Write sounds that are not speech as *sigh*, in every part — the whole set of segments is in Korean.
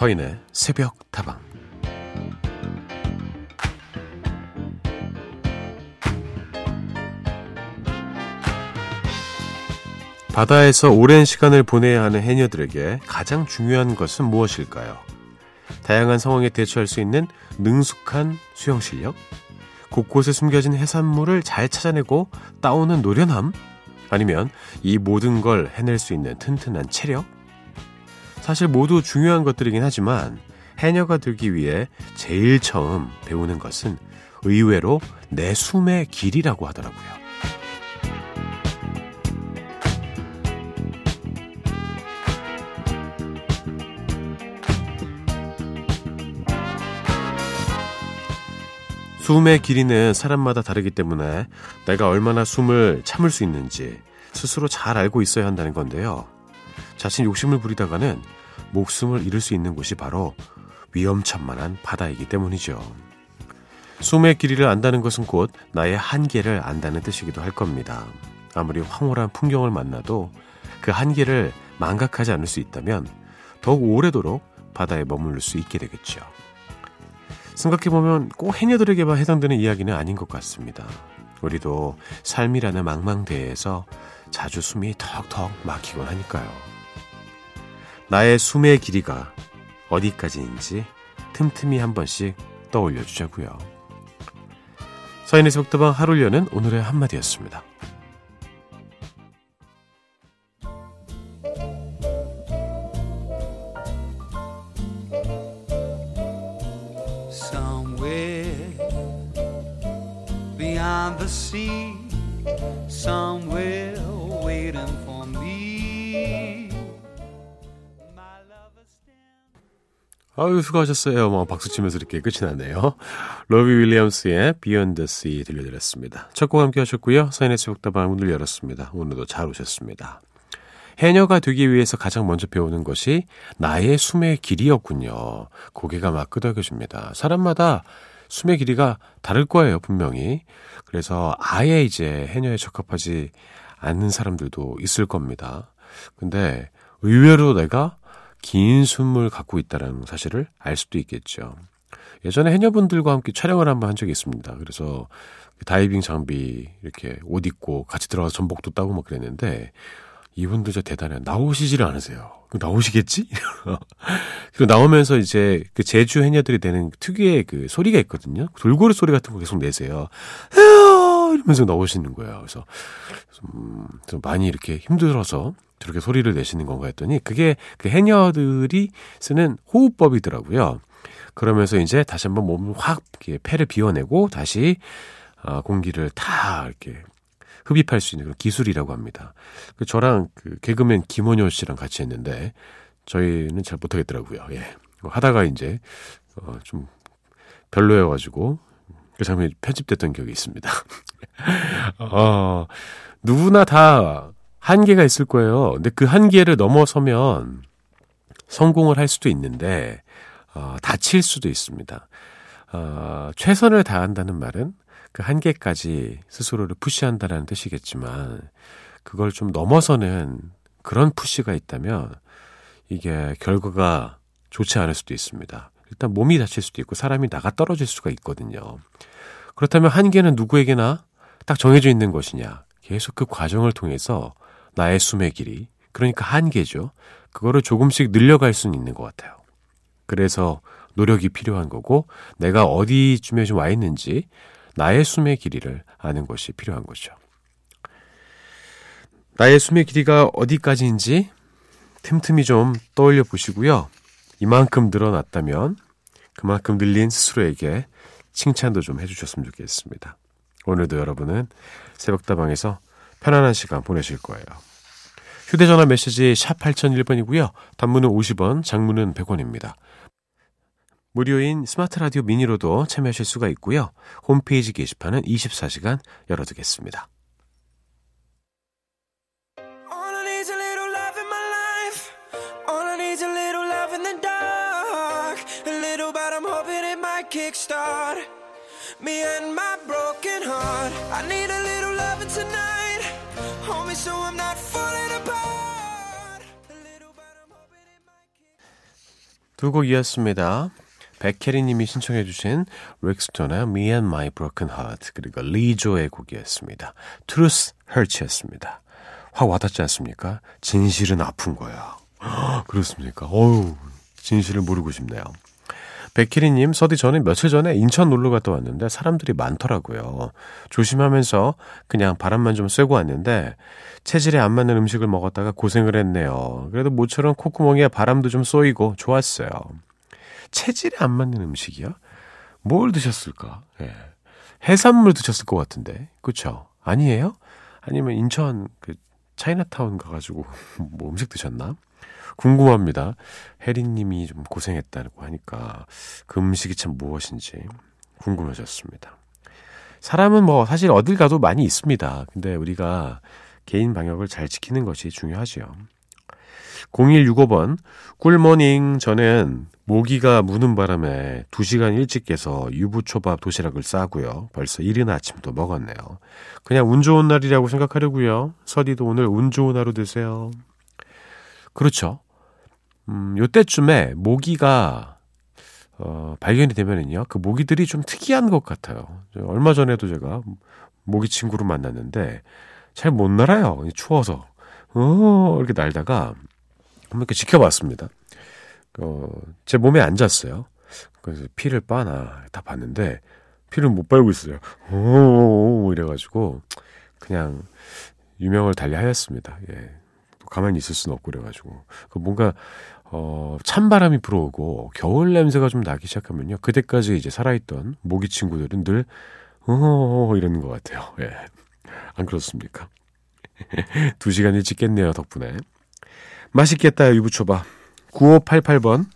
서인의 새벽 타방 바다에서 오랜 시간을 보내야 하는 해녀들에게 가장 중요한 것은 무엇일까요? 다양한 상황에 대처할 수 있는 능숙한 수영 실력? 곳곳에 숨겨진 해산물을 잘 찾아내고 따오는 노련함? 아니면 이 모든 걸 해낼 수 있는 튼튼한 체력? 사실 모두 중요한 것들이긴 하지만 해녀가 되기 위해 제일 처음 배우는 것은 의외로 내 숨의 길이라고 하더라고요. 숨의 길이는 사람마다 다르기 때문에 내가 얼마나 숨을 참을 수 있는지 스스로 잘 알고 있어야 한다는 건데요. 자신 욕심을 부리다가는 목숨을 잃을 수 있는 곳이 바로 위험천만한 바다이기 때문이죠. 숨의 길이를 안다는 것은 곧 나의 한계를 안다는 뜻이기도 할 겁니다. 아무리 황홀한 풍경을 만나도 그 한계를 망각하지 않을 수 있다면 더욱 오래도록 바다에 머무를 수 있게 되겠죠. 생각해보면 꼭 해녀들에게만 해당되는 이야기는 아닌 것 같습니다. 우리도 삶이라는 망망대해에서 자주 숨이 턱턱 막히곤 하니까요. 나의 숨의 길이가 어디까지인지 틈틈이 한 번씩 떠올려 주자고요. 서인의 속다방 하루 여는 오늘의 한마디였습니다. beyond the sea, 아유, 수고하셨어요. 뭐, 박수 치면서 이렇게 끝이 나네요. 로비 윌리엄스의 Beyond the Sea 들려드렸습니다. 첫 곡 함께 하셨고요. 사인의 수국다방 문을 열었습니다. 오늘도 잘 오셨습니다. 해녀가 되기 위해서 가장 먼저 배우는 것이 나의 숨의 길이었군요. 고개가 막 끄덕여집니다. 사람마다 숨의 길이가 다를 거예요, 분명히. 그래서 아예 이제 해녀에 적합하지 않는 사람들도 있을 겁니다. 근데 의외로 내가 긴 숨을 갖고 있다는 사실을 알 수도 있겠죠. 예전에 해녀분들과 함께 촬영을 한번 한 적이 있습니다. 그래서 다이빙 장비 이렇게 옷 입고 같이 들어가서 전복도 따고 막 그랬는데 이분도 저 대단해요. 나오시지를 않으세요. 나오시겠지? *laughs* 그리고 나오면서 이제 그 제주 해녀들이 되는 특유의 그 소리가 있거든요. 돌고래 소리 같은 거 계속 내세요. 이러면서 나오시는 거예요. 그래서 음, 좀 많이 이렇게 힘들어서 저렇게 소리를 내시는 건가 했더니 그게 그 해녀들이 쓰는 호흡법이더라고요. 그러면서 이제 다시 한번 몸을 확 이렇게 폐를 비워내고 다시 아, 공기를 다 이렇게 흡입할 수 있는 그런 기술이라고 합니다. 그 저랑 그 개그맨 김원효 씨랑 같이 했는데 저희는 잘 못하겠더라고요. 예. 뭐 하다가 이제 어, 좀 별로여가지고 그 장면이 편집됐던 기억이 있습니다. *laughs* 어, 누구나 다 한계가 있을 거예요. 근데 그 한계를 넘어서면 성공을 할 수도 있는데 어, 다칠 수도 있습니다. 어, 최선을 다한다는 말은 그 한계까지 스스로를 푸시한다라는 뜻이겠지만 그걸 좀 넘어서는 그런 푸시가 있다면 이게 결과가 좋지 않을 수도 있습니다. 일단 몸이 다칠 수도 있고 사람이 나가 떨어질 수가 있거든요. 그렇다면 한계는 누구에게나 딱 정해져 있는 것이냐. 계속 그 과정을 통해서 나의 숨의 길이, 그러니까 한계죠. 그거를 조금씩 늘려갈 수는 있는 것 같아요. 그래서 노력이 필요한 거고, 내가 어디쯤에 좀 와 있는지, 나의 숨의 길이를 아는 것이 필요한 거죠. 나의 숨의 길이가 어디까지인지 틈틈이 좀 떠올려 보시고요. 이만큼 늘어났다면 그만큼 늘린 스스로에게 칭찬도 좀 해주셨으면 좋겠습니다. 오늘도 여러분은 새벽다방에서 편안한 시간 보내실 거예요. 휴대전화 메시지 샵 8001번이고요. 단문은 50원, 장문은 100원입니다. 무료인 스마트 라디오 미니로도 참여하실 수가 있고요. 홈페이지 게시판은 24시간 열어두겠습니다. 두곡 이었습니다. 백혜리 님이 신청해 주신 릭스톤의 Me and My Broken Heart 그리고 리조의 곡이었습니다. Truth Hurts였습니다. 확 와닿지 않습니까? 진실은 아픈 거야. *gasps* 그렇습니까? 어우, 진실을 모르고 싶네요. 백혜리님, 서디 저는 며칠 전에 인천 놀러 갔다 왔는데 사람들이 많더라고요. 조심하면서 그냥 바람만 좀 쐬고 왔는데 체질에 안 맞는 음식을 먹었다가 고생을 했네요. 그래도 모처럼 콧구멍에 바람도 좀 쏘이고 좋았어요. 체질에 안 맞는 음식이요? 뭘 드셨을까? 예. 해산물 드셨을 것 같은데. 그쵸? 아니에요? 아니면 인천 그 차이나타운 가가지고 *laughs* 뭐 음식 드셨나? 궁금합니다. 혜리님이 좀 고생했다고 하니까 그 음식이 참 무엇인지 궁금해졌습니다. 사람은 뭐 사실 어딜 가도 많이 있습니다. 근데 우리가 개인 방역을 잘 지키는 것이 중요하지요. 0165번 꿀모닝 저는 모기가 무는 바람에 2시간 일찍 깨서 유부초밥 도시락을 싸고요. 벌써 이른 아침도 먹었네요. 그냥 운 좋은 날이라고 생각하려고요. 서디도 오늘 운 좋은 하루 되세요. 그렇죠. 음, 요때쯤에 모기가 어, 발견이 되면은요. 그 모기들이 좀 특이한 것 같아요. 얼마 전에도 제가 모기 친구를 만났는데 잘 못 날아요. 추워서. 어, 이렇게 날다가 한번 이렇게 지켜봤습니다. 어, 제 몸에 앉았어요. 그래서 피를 빠나 다 봤는데 피를 못 빨고 있어요. 오, 이래가지고 그냥 유명을 달리하였습니다. 예. 가만히 있을 수는 없고 그래가지고 그 뭔가 어, 찬바람이 불어오고 겨울 냄새가 좀 나기 시작하면요. 그때까지 이제 살아있던 모기 친구들은 늘 어, 이러는 것 같아요. 예. 안 그렇습니까? *laughs* 두 시간 일찍 깼네요, 덕분에. 맛있겠다, 유부초밥. 9588번.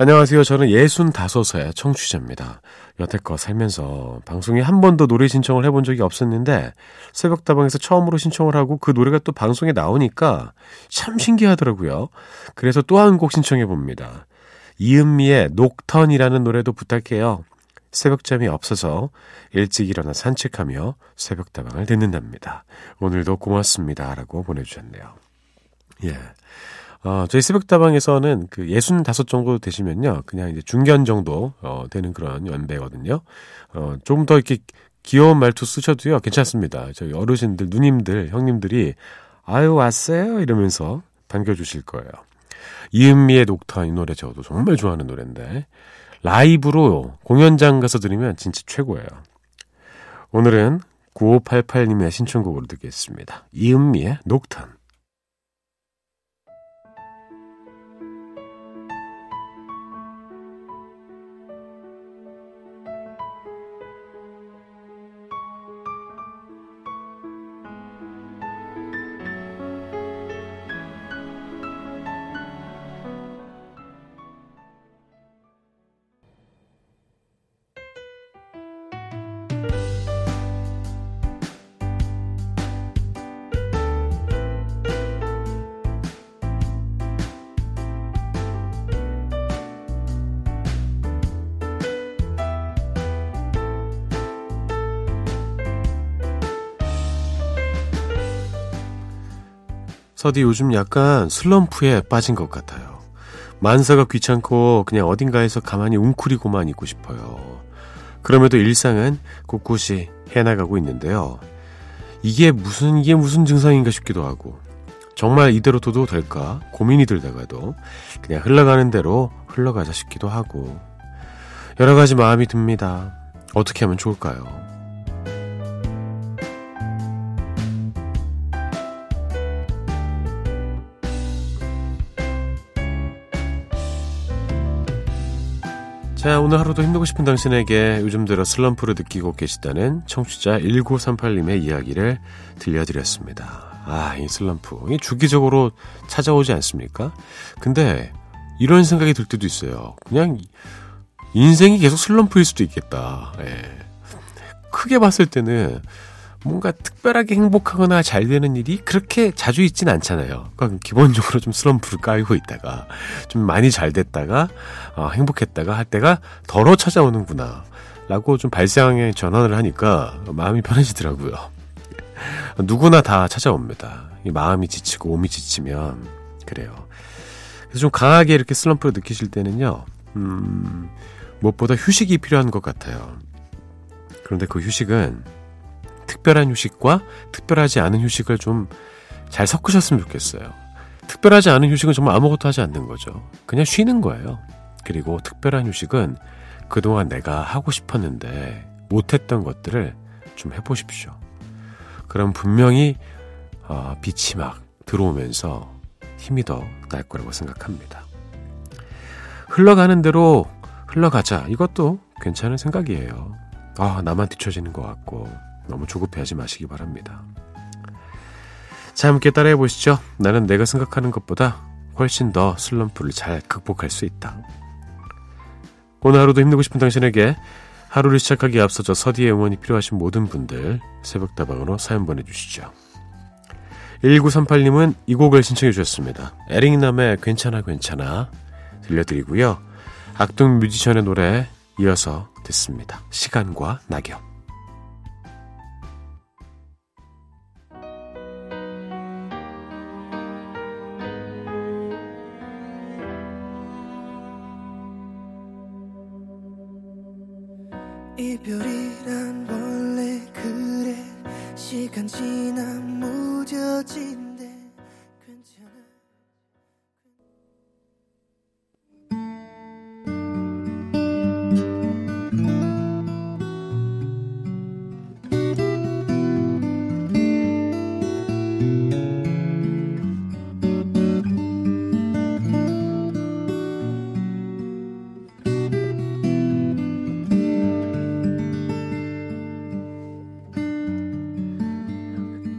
안녕하세요. 저는 65세 청취자입니다. 여태껏 살면서 방송에 한 번도 노래 신청을 해본 적이 없었는데 새벽다방에서 처음으로 신청을 하고 그 노래가 또 방송에 나오니까 참 신기하더라고요. 그래서 또 한 곡 신청해 봅니다. 이은미의 녹턴이라는 노래도 부탁해요. 새벽잠이 없어서 일찍 일어나 산책하며 새벽다방을 듣는답니다. 오늘도 고맙습니다. 라고 보내주셨네요. 예. 어, 저희 새벽다방에서는 그 예순 다섯 정도 되시면요. 그냥 이제 중견 정도, 어, 되는 그런 연배거든요. 어, 좀 더 이렇게 귀여운 말투 쓰셔도요. 괜찮습니다. 저희 어르신들, 누님들, 형님들이 아유, 왔어요? 이러면서 반겨주실 거예요. 이은미의 녹타 이 노래 저도 정말 좋아하는 노래인데, 라이브로 공연장 가서 들으면 진짜 최고예요. 오늘은 9588님의 신청곡으로 듣겠습니다. 이은미의 녹탄. 서디 요즘 약간 슬럼프에 빠진 것 같아요. 만사가 귀찮고 그냥 어딘가에서 가만히 웅크리고만 있고 싶어요. 그럼에도 일상은 꿋꿋이 해나가고 있는데요. 이게 무슨, 이게 무슨 증상인가 싶기도 하고, 정말 이대로 둬도 될까 고민이 들다가도 그냥 흘러가는 대로 흘러가자 싶기도 하고, 여러 가지 마음이 듭니다. 어떻게 하면 좋을까요? 자, 오늘 하루도 힘들고 싶은 당신에게 요즘 들어 슬럼프를 느끼고 계시다는 청취자 1938님의 이야기를 들려드렸습니다. 아, 이 슬럼프. 이 주기적으로 찾아오지 않습니까? 근데 이런 생각이 들 때도 있어요. 그냥 인생이 계속 슬럼프일 수도 있겠다. 예. 크게 봤을 때는 뭔가 특별하게 행복하거나 잘 되는 일이 그렇게 자주 있진 않잖아요. 그러니까 기본적으로 좀 슬럼프를 깔고 있다가 좀 많이 잘 됐다가 어, 행복했다가 할 때가 덜어 찾아오는구나. 라고 좀 발상의 전환을 하니까 마음이 편해지더라고요. 누구나 다 찾아옵니다. 마음이 지치고 몸이 지치면 그래요. 그래서 좀 강하게 이렇게 슬럼프를 느끼실 때는요, 음, 무엇보다 휴식이 필요한 것 같아요. 그런데 그 휴식은 특별한 휴식과 특별하지 않은 휴식을 좀 잘 섞으셨으면 좋겠어요. 특별하지 않은 휴식은 정말 아무것도 하지 않는 거죠. 그냥 쉬는 거예요. 그리고 특별한 휴식은 그동안 내가 하고 싶었는데 못했던 것들을 좀 해보십시오. 그럼 분명히 어, 빛이 막 들어오면서 힘이 더 날 거라고 생각합니다. 흘러가는 대로 흘러가자. 이것도 괜찮은 생각이에요. 아, 나만 뒤처지는 것 같고 너무 조급해하지 마시기 바랍니다. 자, 함께 따라해 보시죠. 나는 내가 생각하는 것보다 훨씬 더 슬럼프를 잘 극복할 수 있다. 오늘 하루도 힘내고 싶은 당신에게 하루를 시작하기에 앞서서 서디의 응원이 필요하신 모든 분들 새벽다방으로 사연 보내주시죠. 1938님은 이 곡을 신청해 주셨습니다. 에릭남의 괜찮아 괜찮아 들려드리고요. 악동 뮤지션의 노래 이어서 듣습니다. 시간과 낙엽 이별이란 원래 그래. 시간 지나 무뎌진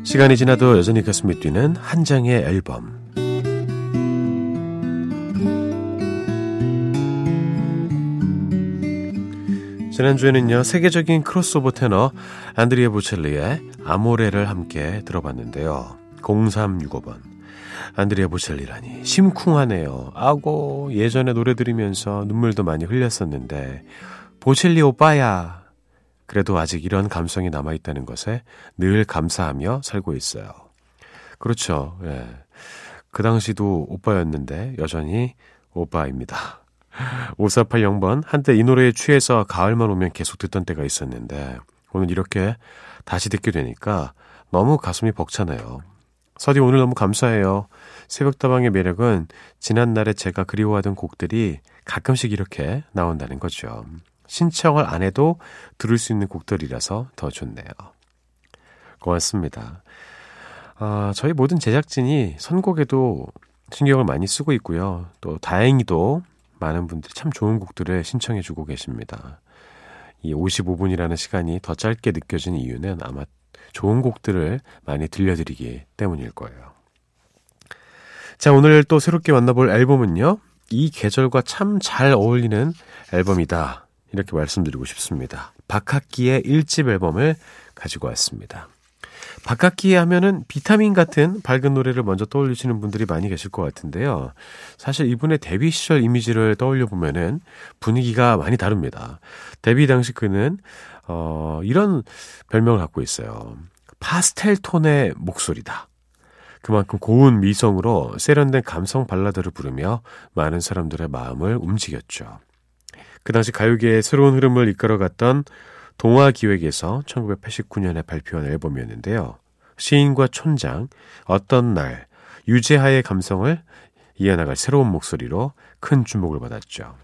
시간이 지나도 여전히 가슴이 뛰는 한 장의 앨범. 지난주에는요, 세계적인 크로스오버 테너 안드리에 보첼리의 아모레를 함께 들어봤는데요. 0365번. 안드리에 보첼리라니 심쿵하네요. 아고 예전에 노래 들으면서 눈물도 많이 흘렸었는데 보첼리 오빠야 그래도 아직 이런 감성이 남아있다는 것에 늘 감사하며 살고 있어요. 그렇죠. 예. 그 당시도 오빠였는데 여전히 오빠입니다. *laughs* 5480번, 한때 이 노래에 취해서 가을만 오면 계속 듣던 때가 있었는데, 오늘 이렇게 다시 듣게 되니까 너무 가슴이 벅차네요. 서디 오늘 너무 감사해요. 새벽다방의 매력은 지난날에 제가 그리워하던 곡들이 가끔씩 이렇게 나온다는 거죠. 신청을 안 해도 들을 수 있는 곡들이라서 더 좋네요. 고맙습니다. 아, 저희 모든 제작진이 선곡에도 신경을 많이 쓰고 있고요. 또 다행히도 많은 분들이 참 좋은 곡들을 신청해 주고 계십니다. 이 55분이라는 시간이 더 짧게 느껴진 이유는 아마 좋은 곡들을 많이 들려드리기 때문일 거예요. 자, 오늘 또 새롭게 만나볼 앨범은요. 이 계절과 참 잘 어울리는 앨범이다. 이렇게 말씀드리고 싶습니다. 박학기의 1집 앨범을 가지고 왔습니다. 박학기 하면은 비타민 같은 밝은 노래를 먼저 떠올리시는 분들이 많이 계실 것 같은데요. 사실 이분의 데뷔 시절 이미지를 떠올려 보면은 분위기가 많이 다릅니다. 데뷔 당시 그는 어 이런 별명을 갖고 있어요. 파스텔 톤의 목소리다. 그만큼 고운 미성으로 세련된 감성 발라드를 부르며 많은 사람들의 마음을 움직였죠. 그 당시 가요계의 새로운 흐름을 이끌어갔던 동화기획에서 1989년에 발표한 앨범이었는데요. 시인과 촌장, 어떤 날, 유재하의 감성을 이어나갈 새로운 목소리로 큰 주목을 받았죠.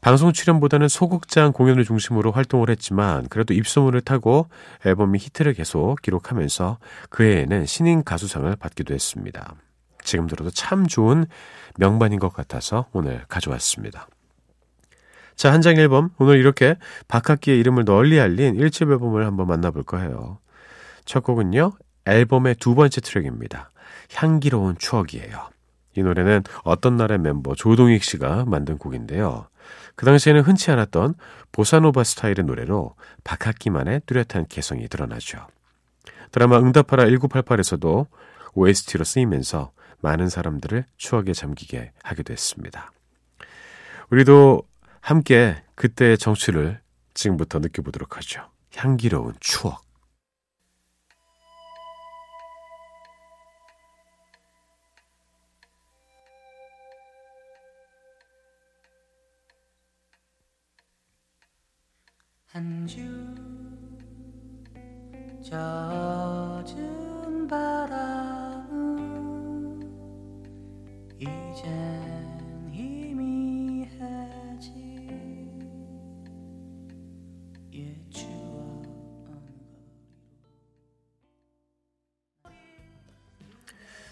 방송 출연보다는 소극장 공연을 중심으로 활동을 했지만 그래도 입소문을 타고 앨범이 히트를 계속 기록하면서 그 해에는 신인 가수상을 받기도 했습니다. 지금 들어도 참 좋은 명반인 것 같아서 오늘 가져왔습니다. 자, 한 장 앨범. 오늘 이렇게 박학기의 이름을 널리 알린 1집 앨범을 한번 만나볼까 해요. 첫 곡은요, 앨범의 두 번째 트랙입니다. 향기로운 추억이에요. 이 노래는 어떤 날의 멤버 조동익 씨가 만든 곡인데요. 그 당시에는 흔치 않았던 보사노바 스타일의 노래로 박학기만의 뚜렷한 개성이 드러나죠. 드라마 응답하라 1988에서도 OST로 쓰이면서 많은 사람들을 추억에 잠기게 하기도 했습니다. 우리도 함께 그때의 정취를 지금부터 느껴보도록 하죠. 향기로운 추억. 한 줄 젖은 바람은 이제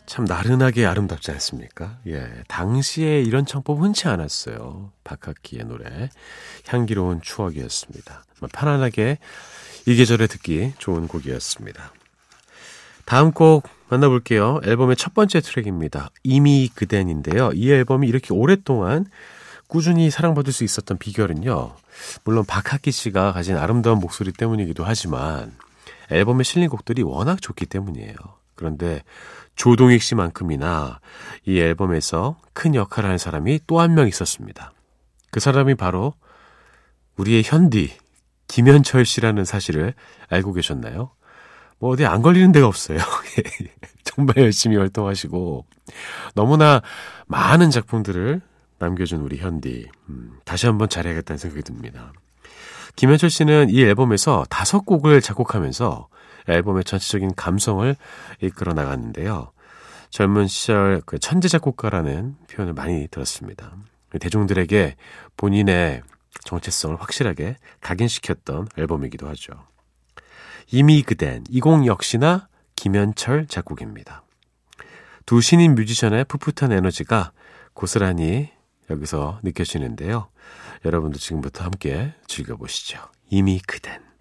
참 나른하게 아름답지 않습니까? 예, 당시에 이런 창법 흔치 않았어요. 박학기의 노래 향기로운 추억이었습니다. 편안하게 이 계절에 듣기 좋은 곡이었습니다. 다음 곡 만나볼게요. 앨범의 첫 번째 트랙입니다. 이미 그댄인데요. 이 앨범이 이렇게 오랫동안 꾸준히 사랑받을 수 있었던 비결은요. 물론 박학기 씨가 가진 아름다운 목소리 때문이기도 하지만 앨범에 실린 곡들이 워낙 좋기 때문이에요. 그런데 조동익 씨만큼이나 이 앨범에서 큰 역할을 하는 사람이 또 한 명 있었습니다. 그 사람이 바로 우리의 현디 김현철 씨라는 사실을 알고 계셨나요? 뭐 어디 안 걸리는 데가 없어요. *laughs* 정말 열심히 활동하시고 너무나 많은 작품들을 남겨준 우리 현디 음, 다시 한번 잘해야겠다는 생각이 듭니다. 김현철 씨는 이 앨범에서 다섯 곡을 작곡하면서 앨범의 전체적인 감성을 이끌어 나갔는데요. 젊은 시절 그 천재 작곡가라는 표현을 많이 들었습니다. 대중들에게 본인의 정체성을 확실하게 각인시켰던 앨범이기도 하죠. 이미 그댄, 이 곡 역시나 김현철 작곡입니다. 두 신인 뮤지션의 풋풋한 에너지가 고스란히 여기서 느껴지는데요. 여러분도 지금부터 함께 즐겨보시죠. 이미 그댄.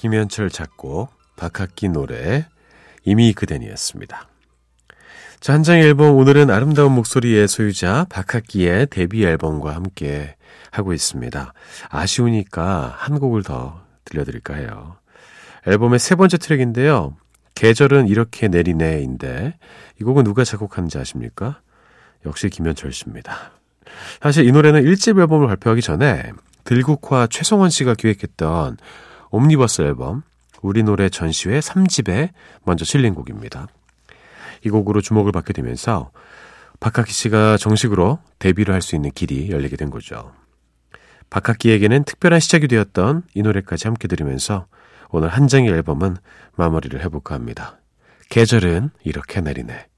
김현철 작곡, 박학기 노래, 이미 그댄이었습니다. 자, 한 장의 앨범, 오늘은 아름다운 목소리의 소유자 박학기의 데뷔 앨범과 함께 하고 있습니다. 아쉬우니까 한 곡을 더 들려드릴까 해요. 앨범의 세 번째 트랙인데요. 계절은 이렇게 내리네인데 이 곡은 누가 작곡하는지 아십니까? 역시 김현철 씨입니다. 사실 이 노래는 1집 앨범을 발표하기 전에 들국화 최성원 씨가 기획했던 옴니버스 앨범 우리 노래 전시회 3집에 먼저 실린 곡입니다. 이 곡으로 주목을 받게 되면서 박학기 씨가 정식으로 데뷔를 할 수 있는 길이 열리게 된 거죠. 박학기에게는 특별한 시작이 되었던 이 노래까지 함께 들으면서 오늘 한 장의 앨범은 마무리를 해볼까 합니다. 계절은 이렇게 내리네.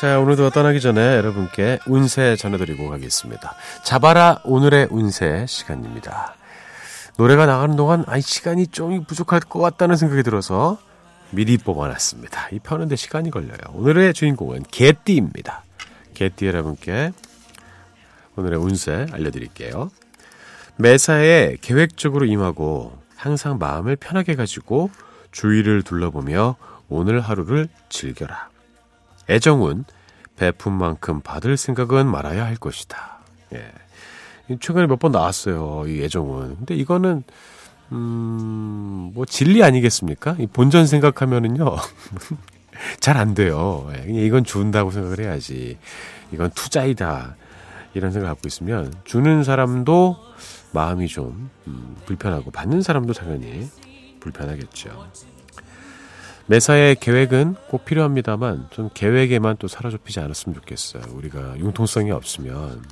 자, 오늘도 떠나기 전에 여러분께 운세 전해드리고 가겠습니다. 잡아라 오늘의 운세 시간입니다. 노래가 나가는 동안 아이 시간이 좀 부족할 것 같다는 생각이 들어서 미리 뽑아놨습니다. 이 펴는데 시간이 걸려요. 오늘의 주인공은 개띠입니다. 개띠 여러분께 오늘의 운세 알려드릴게요. 매사에 계획적으로 임하고 항상 마음을 편하게 가지고 주위를 둘러보며 오늘 하루를 즐겨라. 애정은 베푼 만큼 받을 생각은 말아야 할 것이다. 예. 최근에 몇 번 나왔어요. 이 애정은. 근데 이거는 음, 뭐 진리 아니겠습니까? 이 본전 생각하면은요. *laughs* 잘 안 돼요. 예. 이건 준다고 생각을 해야지. 이건 투자이다. 이런 생각을 갖고 있으면 주는 사람도 마음이 좀 음, 불편하고 받는 사람도 당연히 불편하겠죠. 매사의 계획은 꼭 필요합니다만 좀 계획에만 또 사로잡히지 않았으면 좋겠어요. 우리가 융통성이 없으면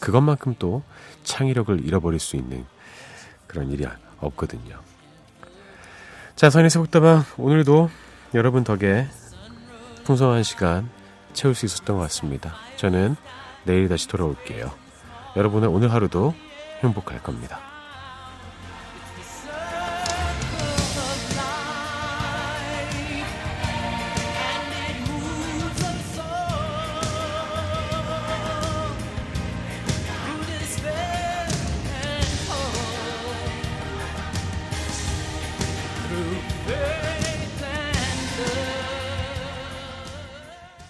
그것만큼 또 창의력을 잃어버릴 수 있는 그런 일이 없거든요. 자, 선의 새벽다방 오늘도 여러분 덕에 풍성한 시간 채울 수 있었던 것 같습니다. 저는 내일 다시 돌아올게요. 여러분의 오늘 하루도 행복할 겁니다.